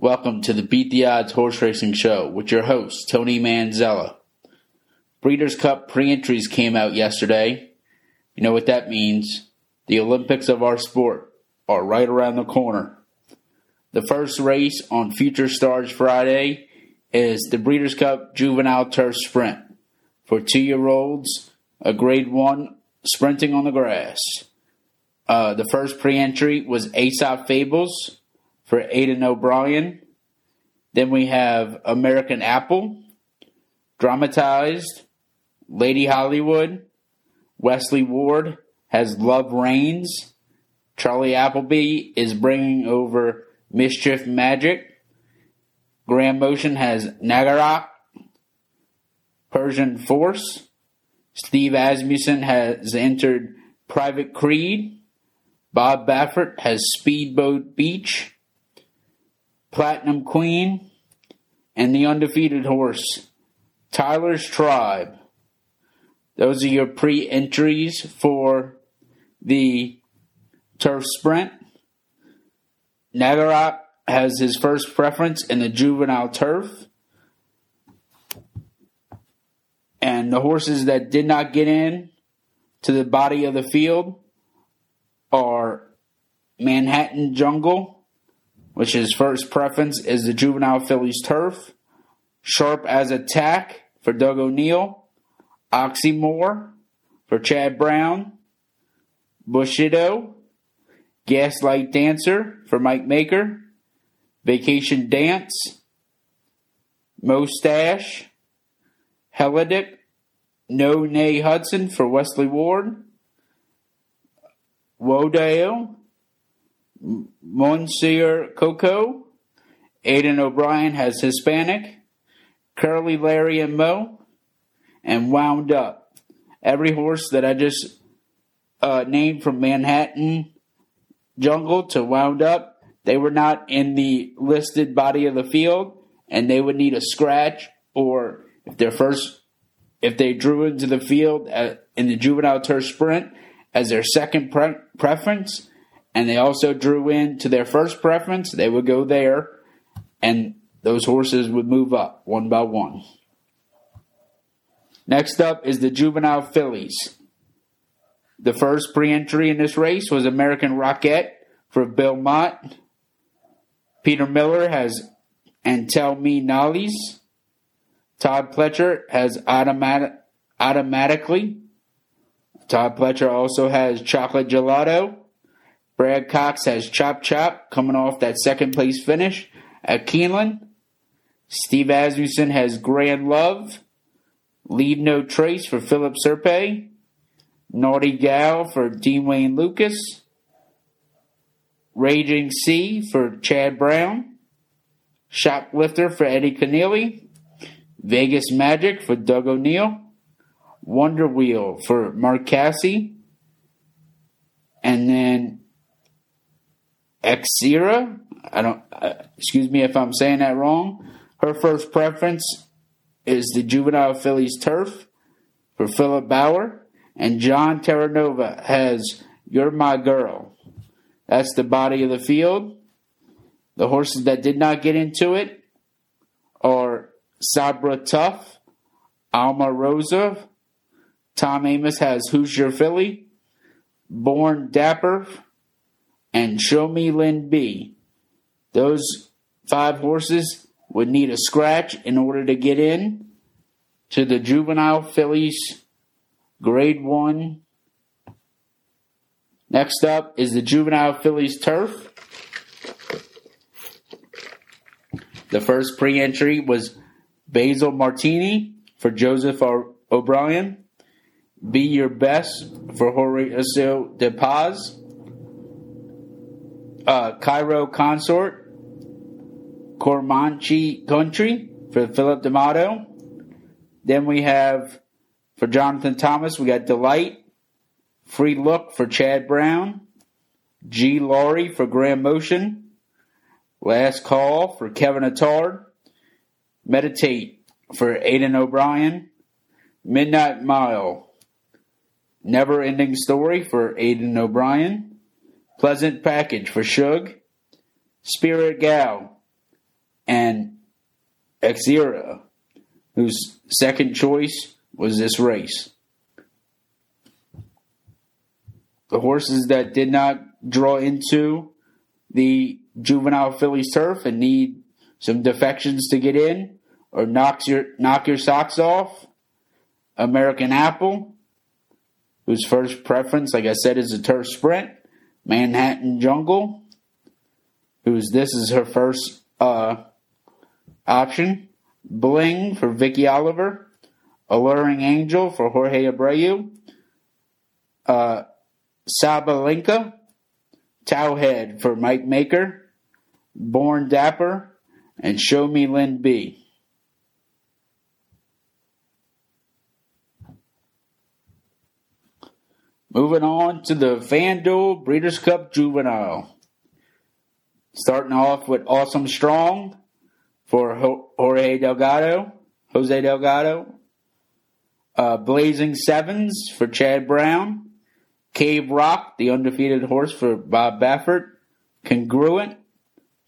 Welcome to the Beat the Odds Horse Racing Show with your host, Tony Manzella. Breeders' Cup pre entries came out yesterday. You know what that means. The Olympics of our sport are right around the corner. The first race on Future Stars Friday is the Breeders' Cup Juvenile Turf Sprint for two year olds, a grade one sprinting on the grass. Uh, the first pre entry was Aesop Fables for Aidan O'Brien. Then we have American Apple, dramatized. Lady Hollywood, Wesley Ward has Love Reigns. Charlie Appleby is bringing over Mischief Magic. Graham Motion has Nagarak. Persian Force. Steve Asmussen has entered Private Creed. Bob Baffert has Speedboat Beach. Platinum Queen, and the undefeated horse, Tyler's Tribe. Those are your pre entries for the turf sprint. Nagarok has his first preference in the juvenile turf. And the horses that did not get in to the body of the field are Manhattan Jungle which his first preference is the juvenile fillies turf. Sharp as attack for Doug O'Neill. Oxymore for Chad Brown. Bushido. Gaslight Dancer for Mike Maker. Vacation Dance. Mustache. Helidic. No Nay Hudson for Wesley Ward. Wodale. Monsieur Coco. Aidan O'Brien has Hispanic. Curly, Larry, and Mo. And Wound Up. Every horse that I just uh, named from Manhattan Jungle to Wound Up, they were not in the listed body of the field, and they would need a scratch, or if they're first, if they drew into the field at, in the juvenile turf sprint as their second pre- preference, and they also drew in to their first preference, they would go there, and those horses would move up one by one. Next up is the juvenile fillies. The first pre entry in this race was American Rocket for Bill Mott. Peter Miller has And Tell Me Nolies. Todd Pletcher has automatic, automatically. Todd Pletcher also has Chocolate Gelato. Brad Cox has Chop Chop coming off that second place finish at Keeneland. Steve Asmussen has Grand Love. Leave No Trace for Philip Serpe. Naughty Gal for D. Wayne Lukas. Raging Sea for Chad Brown. Shoplifter for Eddie Kenneally. Vegas Magic for Doug O'Neill. Wonder Wheel for Mark Casse. And then Exira. I don't. Uh, excuse me if I'm saying that wrong. Her first preference is the juvenile fillies turf for Philip Bauer, and John Terranova has "You're My Girl." That's the body of the field. The horses that did not get into it are Sabra Tough, Alma Rosa. Tom Amoss has Who's Your Filly? Born Dapper and Show Me Lynn B. Those five horses would need a scratch in order to get in to the juvenile fillies grade one. Next up is the juvenile fillies turf. The first pre entry was Basil Martini for Joseph O'Brien. Be Your Best for Horacio De Paz uh, Cairo Consort, Comanche Country for Philip D'Amato. Then we have for Jonathan Thomas, we got Delight, Free Look for Chad Brown, G. Laurie for Graham Motion, Last Call for Kevin Attard, Meditate for Aidan O'Brien, Midnight Mile, Never Ending Story for Aidan O'Brien, Pleasant Package for Shug. Spirit Gal and Exira, whose second choice was this race. The horses that did not draw into the juvenile fillies turf and need some defections to get in or knocks your knock your socks off. American Apple, whose first preference, like I said, is a turf sprint. Manhattan Jungle, who's this is her first uh, option. Bling for Vicky Oliver. Alluring Angel for Jorge Abreu. Uh, Sabalenka. Towhead for Mike Maker. Born Dapper. And Show Me Lynn B. Moving on to the FanDuel Breeders' Cup Juvenile. Starting off with Awesome Strong for Jorge Delgado, Jose Delgado. Uh, Blazing Sevens for Chad Brown. Cave Rock, the undefeated horse for Bob Baffert. Congruent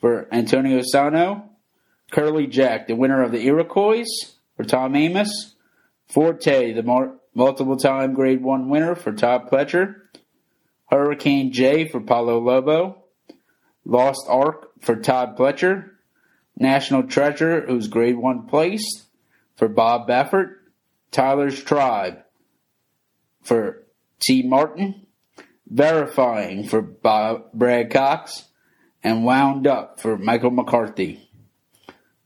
for Antonio Sano. Curly Jack, the winner of the Iroquois for Tom Amoss. Forte, the mar- multiple time grade one winner for Todd Pletcher. Hurricane J for Paulo Lobo. Lost Ark for Todd Pletcher. National Treasure, who's grade one placed for Bob Baffert. Tyler's Tribe for T. Martin. Verifying for Bob, Brad Cox. And Wound Up for Michael McCarthy.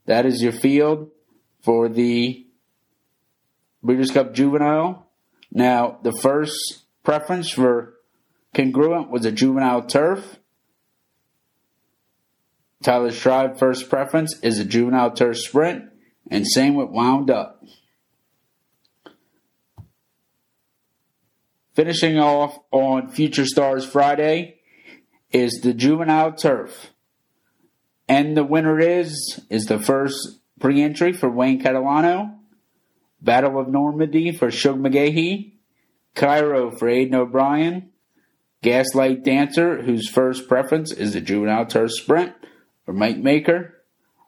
That is your field for the Breeders' Cup Juvenile. Now, the first preference for Congruent was a juvenile turf. Tyler Tribe first preference is a juvenile turf sprint, and same with Wound Up. Finishing off on Future Stars Friday is the juvenile turf. And the winner is is the first pre-entry for Wayne Catalano. Battle of Normandy for Shug McGaughey, Cairo for Aidan O'Brien, Gaslight Dancer, whose first preference is the juvenile turf sprint for Mike Maker,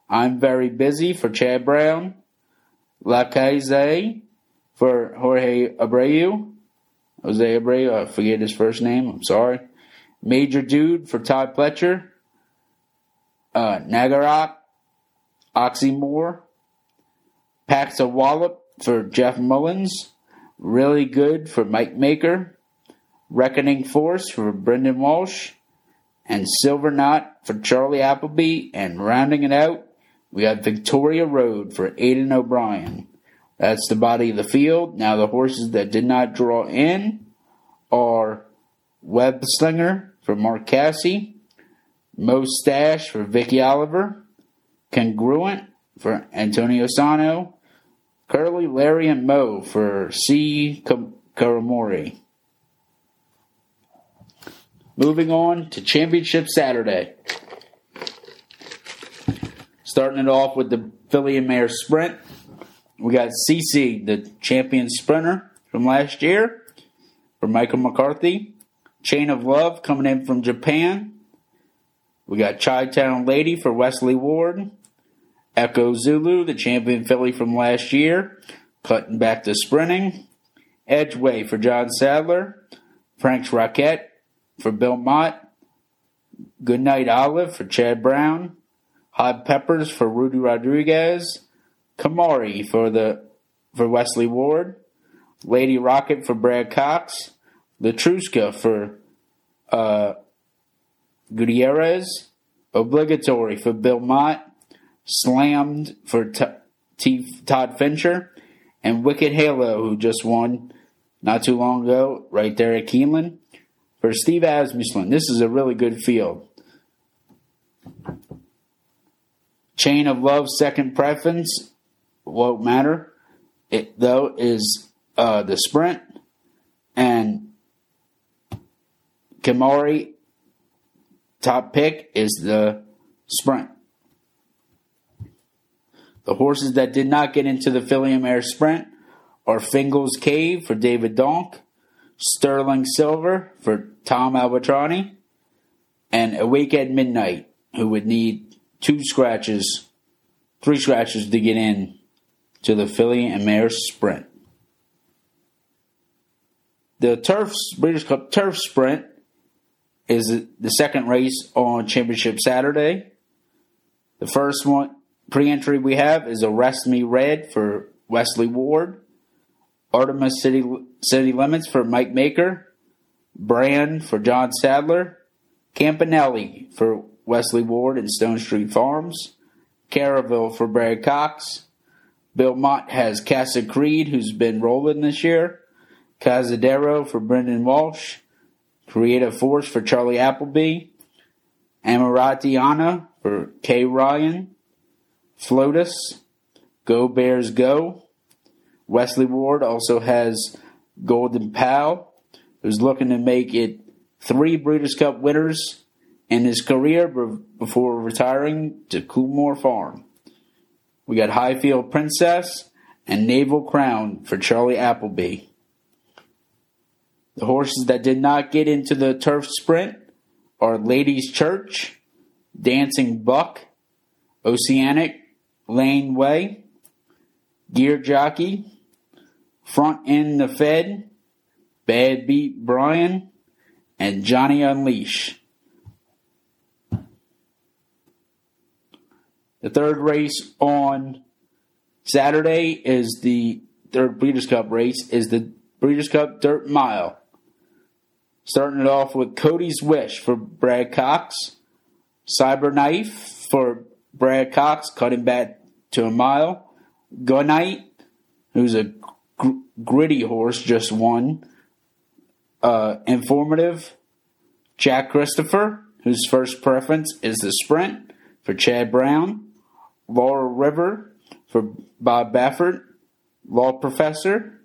I'm Very Busy for Chad Brown, La Caise for Jorge Abreu, Jose Abreu, I forget his first name, I'm sorry. Major Dude for Todd Pletcher, uh, Nagarock, Oxymore, Pax of Wallop for Jeff Mullins. Really good for Mike Maker. Reckoning Force for Brendan Walsh. And Silver Knot for Charlie Appleby. And rounding it out, we got Victoria Road for Aidan O'Brien. That's the body of the field. Now the horses that did not draw in are Web Slinger for Mark Casse, Stash for Vicky Oliver, Congruent for Antonio Sano, Curly, Larry, and Mo for C. Karamori. Moving on to Championship Saturday. Starting it off with the Filly and Mare Sprint. We got Ce Ce, the champion sprinter from last year, for Michael McCarthy. Chain of Love coming in from Japan. We got Chi Town Lady for Wesley Ward. Echo Zulu, the champion filly from last year, cutting back to sprinting. Edgeway for John Sadler. Frank's Rocket for Bill Mott. Goodnight Olive for Chad Brown. Hot Peppers for Rudy Rodriguez. Kimari for the for Wesley Ward. Lady Rocket for Brad Cox. Latruska for uh, Gutierrez. Obligatory for Bill Mott slammed for T- T- Todd Fincher, and Wicked Halo, who just won not too long ago, right there at Keeneland, for Steve Asmussen. This is a really good field. Chain of Love, second preference, won't matter. It though is uh, the sprint, and Kimari top pick is the sprint. The horses that did not get into the Filly Mare Sprint are Fingal's Cave for David Donk, Sterling Silver for Tom Albertrani, and Awake at Midnight, who would need two scratches three scratches to get in to the Filly and Mare Sprint. The Turf Breeders' Cup Turf Sprint is the second race on Championship Saturday. The first one pre-entry we have is Arrest Me Red for Wesley Ward, Artemis City City Limits for Mike Maker, Brand for John Sadler, Campanelli for Wesley Ward and Stone Street Farms, Caraville for Brad Cox. Bill Mott has Casa Creed, who's been rolling this year. Cazadero for Brendan Walsh. Creative Force for Charlie Appleby. Emaraaty Ana for Kay Ryan. Flotus. Go Bears Go. Wesley Ward also has Golden Pal, who's looking to make it three Breeders' Cup winners in his career before retiring to Coolmore Farm. We got Highfield Princess and Naval Crown for Charlie Appleby. The horses that did not get into the turf sprint are Ladies Church, Dancing Buck, Oceanic, Lane Way, Gear Jockey, Front End the Fed, Bad Beat Brian, and Johnny Unleash. The third race on Saturday is the third Breeders' Cup race is the Breeders' Cup Dirt Mile. Starting it off with Cody's Wish for Brad Cox, Cyber Knife for Brad Cox, cutting back to a mile. Gunite, who's a gr- gritty horse, just won. Uh, informative, Jack Christopher, whose first preference is the sprint for Chad Brown. Laurel River for Bob Baffert. Law Professor.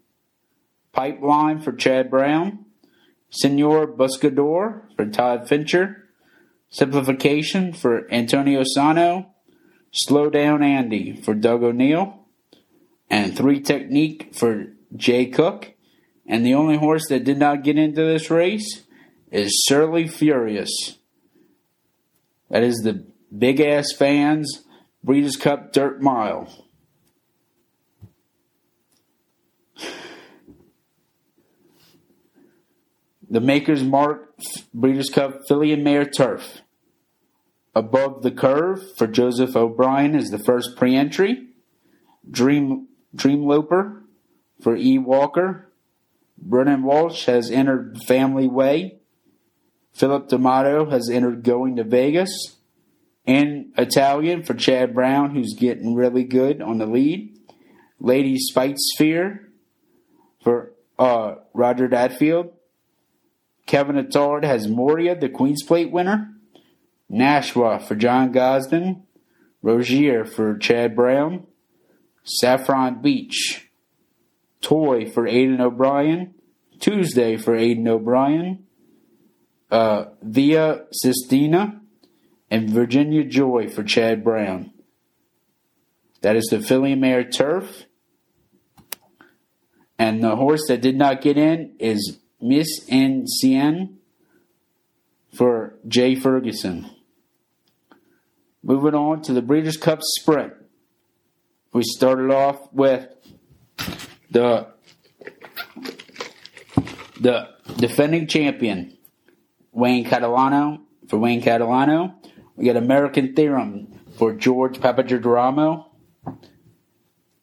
Pipeline for Chad Brown. Senor Buscador for Todd Fincher. Simplification for Antonio Sano. Slow Down Andy for Doug O'Neill and three technique for Jay Cook. And the only horse that did not get into this race is Surly Furious. That is the big ass fans Breeders' Cup Dirt Mile. The Maker's Mark Breeders' Cup Filly and Mare Turf. Above the curve for Joseph O'Brien is the first pre entry. Dream Dreamloper for E. Walker. Brendan Walsh has entered Family Way. Philip D'Amato has entered Going to Vegas. In Italian for Chad Brown, who's getting really good on the lead. Lady Speightspeare for uh, Roger Attfield. Kevin Attard has Moira, the Queen's Plate winner. Nashwa for John Gosden. Rogier for Chad Brown. Saffron Beach. Toy for Aidan O'Brien. Tuesday for Aidan O'Brien. Uh, Via Sistina. And Virginia Joy for Chad Brown. That is the Filly Mare Turf. And the horse that did not get in is Mise En Scene for Jay Ferguson. Moving on to the Breeders' Cup Sprint we started off with the the defending champion Wayne Catalano for Wayne Catalano. We got American Theorem for George Papageramo.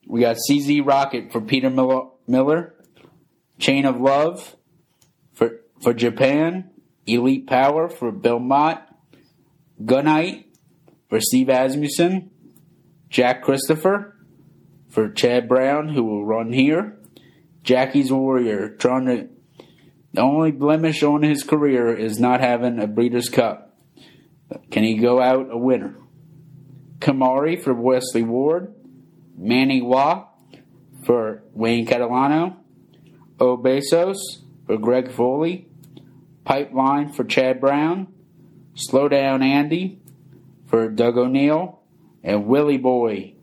We got CZ Rocket for Peter Miller. Chain of Love for for Japan. Elite Power for Bill Mott. Gunite for Steve Asmussen. Jack Christopher for Chad Brown, who will run here. Jackie's Warrior, trying to. The only blemish on his career is not having a Breeders' Cup. Can he go out a winner? Kimari for Wesley Ward. Manny Wah for Wayne Catalano. O Besos for Greg Foley. Pipeline for Chad Brown. Slow Down Andy for Doug O'Neill. And Willie Boy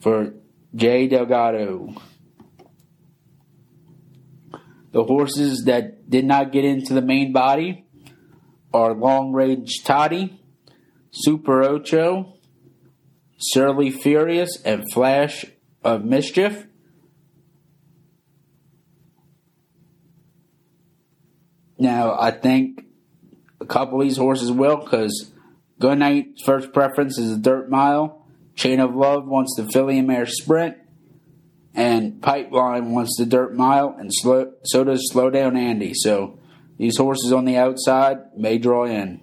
for Jay Delgado. The horses that did not get into the main body are Long Range Toddy, Super Ocho, Surly Furious, and Flash of Mischief. Now, I think a couple of these horses will because Goodnight's first preference is a dirt mile. Chain of Love wants the filly and mare sprint. And Pipeline wants the dirt mile. And slow, so does Slow Down Andy. So these horses on the outside may draw in.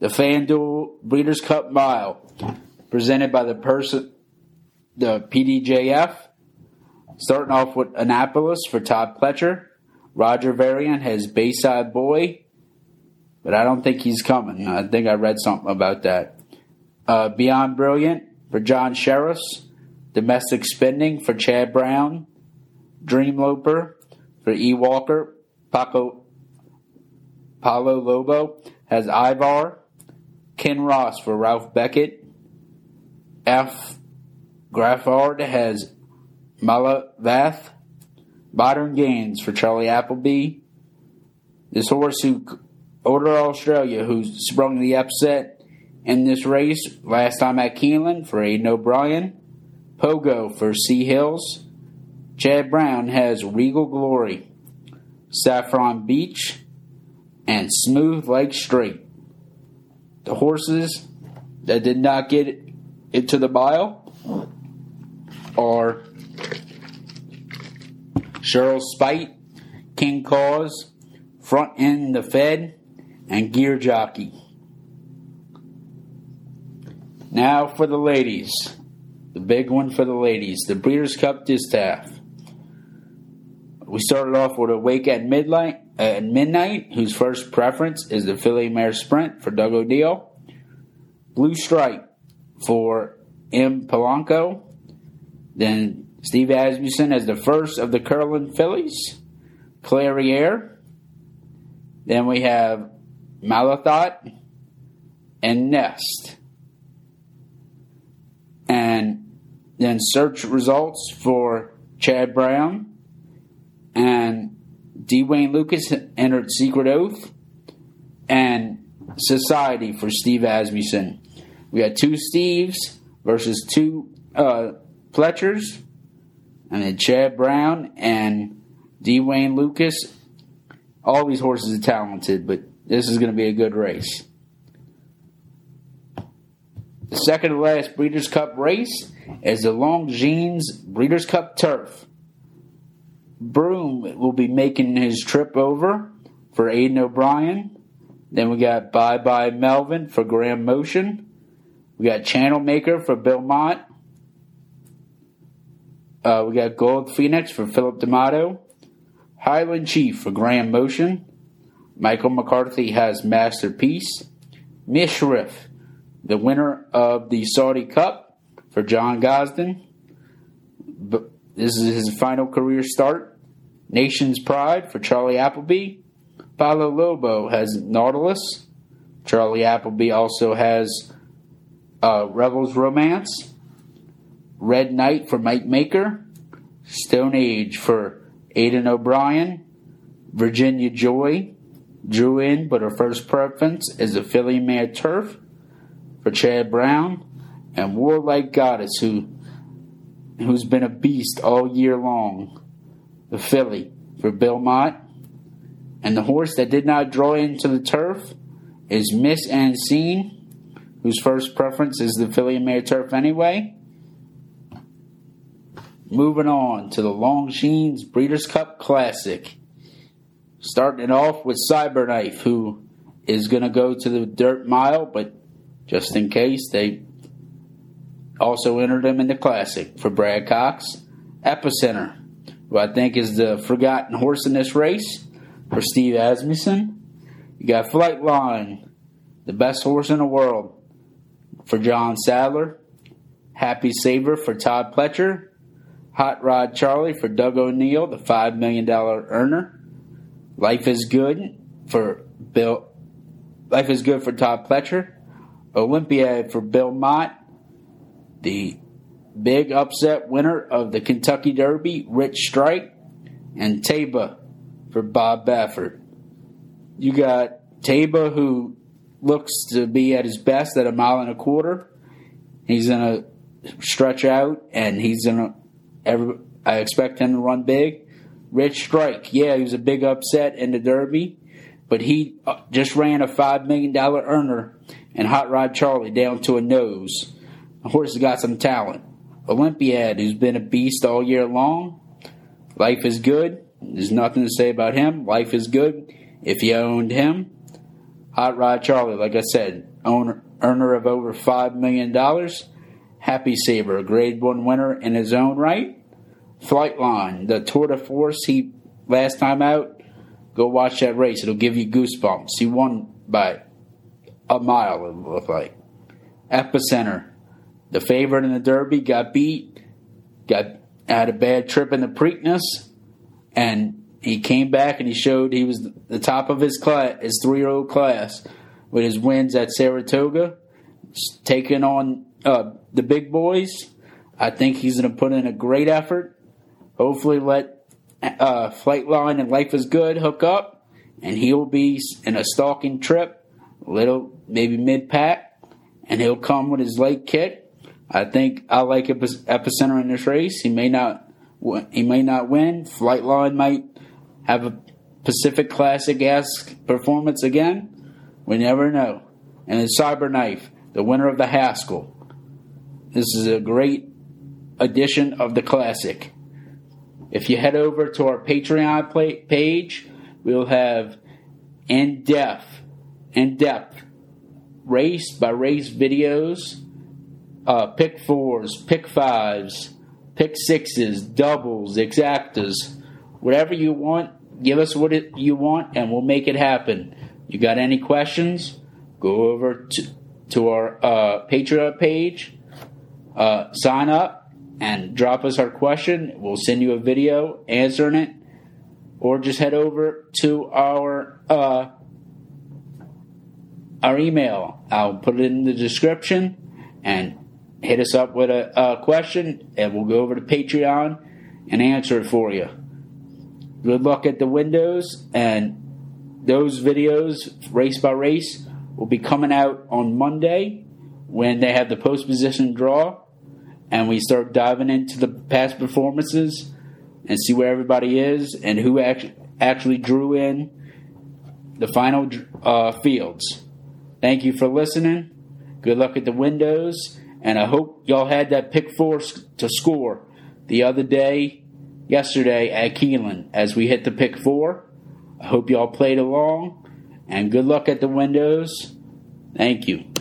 The FanDuel Breeders' Cup Mile, presented by the person, the PDJF. Starting off with Annapolis for Todd Pletcher. Roger Varian has Bayside Boy, but I don't think he's coming. I think I read something about that. Uh, Beyond Brilliant for John Shirreffs. Domestic Spending for Chad Brown. Dreamloper for E. Walker. Paco, Paulo Lobo has Ivar. Kinross for Ralph Beckett. F. Graffard has Malavath. Modern Games for Charlie Appleby. This horse who Order Australia, who sprung the upset in this race last time at Keeneland for Aidan O'Brien. Pogo for C. Hills. Chad Brown has Regal Glory. Saffron Beach and Smooth Like Strait. The horses that did not get into the mile are Cheryl Spite, King Cause, Front End the Fed, and Gear Jockey. Now for the ladies. The big one for the ladies. The Breeders' Cup Distaff. We started off with a wake at midnight, uh, at midnight, whose first preference is the Filly Mare Sprint for Doug O'Neill. Blue Stripe for M. Polanco. Then Steve Asmussen as the first of the Curlin fillies. Clairiere. Then we have Malathaat and Nest. And then search results for Chad Brown and D. Wayne Lukas entered Secret Oath and Society for Steve Asmussen. We had two Steves versus two uh, Pletchers, and then Chad Brown and D. Wayne Lukas. All these horses are talented, but this is going to be a good race. The second to last Breeders' Cup race is the Longines Breeders' Cup Turf. Broome will be making his trip over for Aidan O'Brien. Then we got Bye Bye Melvin for Graham Motion. We got Channel Maker for Bill Mott. Uh, we got Gold Phoenix for Philip D'Amato. Highland Chief for Graham Motion. Michael McCarthy has Masterpiece. Mishriff, the winner of the Saudi Cup for John Gosden. This is his final career start. Nation's Pride for Charlie Appleby. Paulo Lobo has Nautilus. Charlie Appleby also has uh, Rebels Romance. Red Knight for Mike Maker. Stone Age for Aidan O'Brien. Virginia Joy drew in, but her first preference is the filly mare turf for Chad Brown. And Warlike Goddess, who who's been a beast all year long. The filly for Bill Mott. And the horse that did not draw into the turf is Mise En Scene, whose first preference is the filly mare turf anyway. Moving on to the Longines Breeders' Cup Classic. Starting it off with Cyberknife, who is going to go to the dirt mile, but just in case, they also entered him in the Classic for Brad Cox. Epicenter, who I think is the forgotten horse in this race for Steve Asmussen. You got Flightline, the best horse in the world for John Sadler. Happy Saver for Todd Pletcher. Hot Rod Charlie for Doug O'Neill, the $5 million earner. Life is Good for Bill. Life is Good for Todd Pletcher. Olympiad for Bill Mott. The big upset winner of the Kentucky Derby, Rich Strike. And Taiba for Bob Baffert. You got Taiba, who looks to be at his best at a mile and a quarter. He's gonna stretch out, and he's gonna. I expect him to run big. Rich Strike, yeah, he was a big upset in the Derby, but he uh, just ran a five million dollar earner and Hot Rod Charlie down to a nose. The horse has got some talent. Olympiad, who's been a beast all year long. Life is good. There's nothing to say about him. Life is good if you owned him. Hot Rod Charlie, like I said, owner, earner of over $5 million. Happy Saver, a grade one winner in his own right. Flightline, the tour de force he last time out. Go watch that race. It'll give you goosebumps. He won by a mile, it looked like. Epicenter, the favorite in the Derby, got beat, got had a bad trip in the Preakness, and he came back and he showed he was the top of his class, his three year old class, with his wins at Saratoga, taking on uh, the big boys. I think he's going to put in a great effort. Hopefully, let uh, Flightline and Life is Good hook up, and he'll be in a stalking trip, little maybe mid pack, and he'll come with his late kick. I think I like Epicenter in this race. He may not he may not win. Flightline might have a Pacific Classic esque performance again. We never know. And then Cyberknife, the winner of the Haskell. This is a great edition of the Classic. If you head over to our Patreon page, we'll have in depth, in depth race by race videos, uh, pick fours, pick fives, pick sixes, doubles, exactas, whatever you want. Give us what it, you want, and we'll make it happen. You got any questions? Go over to, to our uh, Patreon page, uh, sign up, and drop us our question. We'll send you a video answering it, or just head over to our uh, our email. I'll put it in the description and hit us up with a, a question, and we'll go over to Patreon and answer it for you. Good luck at the windows, and those videos, race by race, will be coming out on Monday when they have the post position draw, and we start diving into the past performances and see where everybody is and who actually actually drew in the final uh, fields. Thank you for listening. Good luck at the windows and I hope y'all had that pick four to score the other day, yesterday at Keeneland as we hit the pick four. I hope y'all played along and good luck at the windows. Thank you.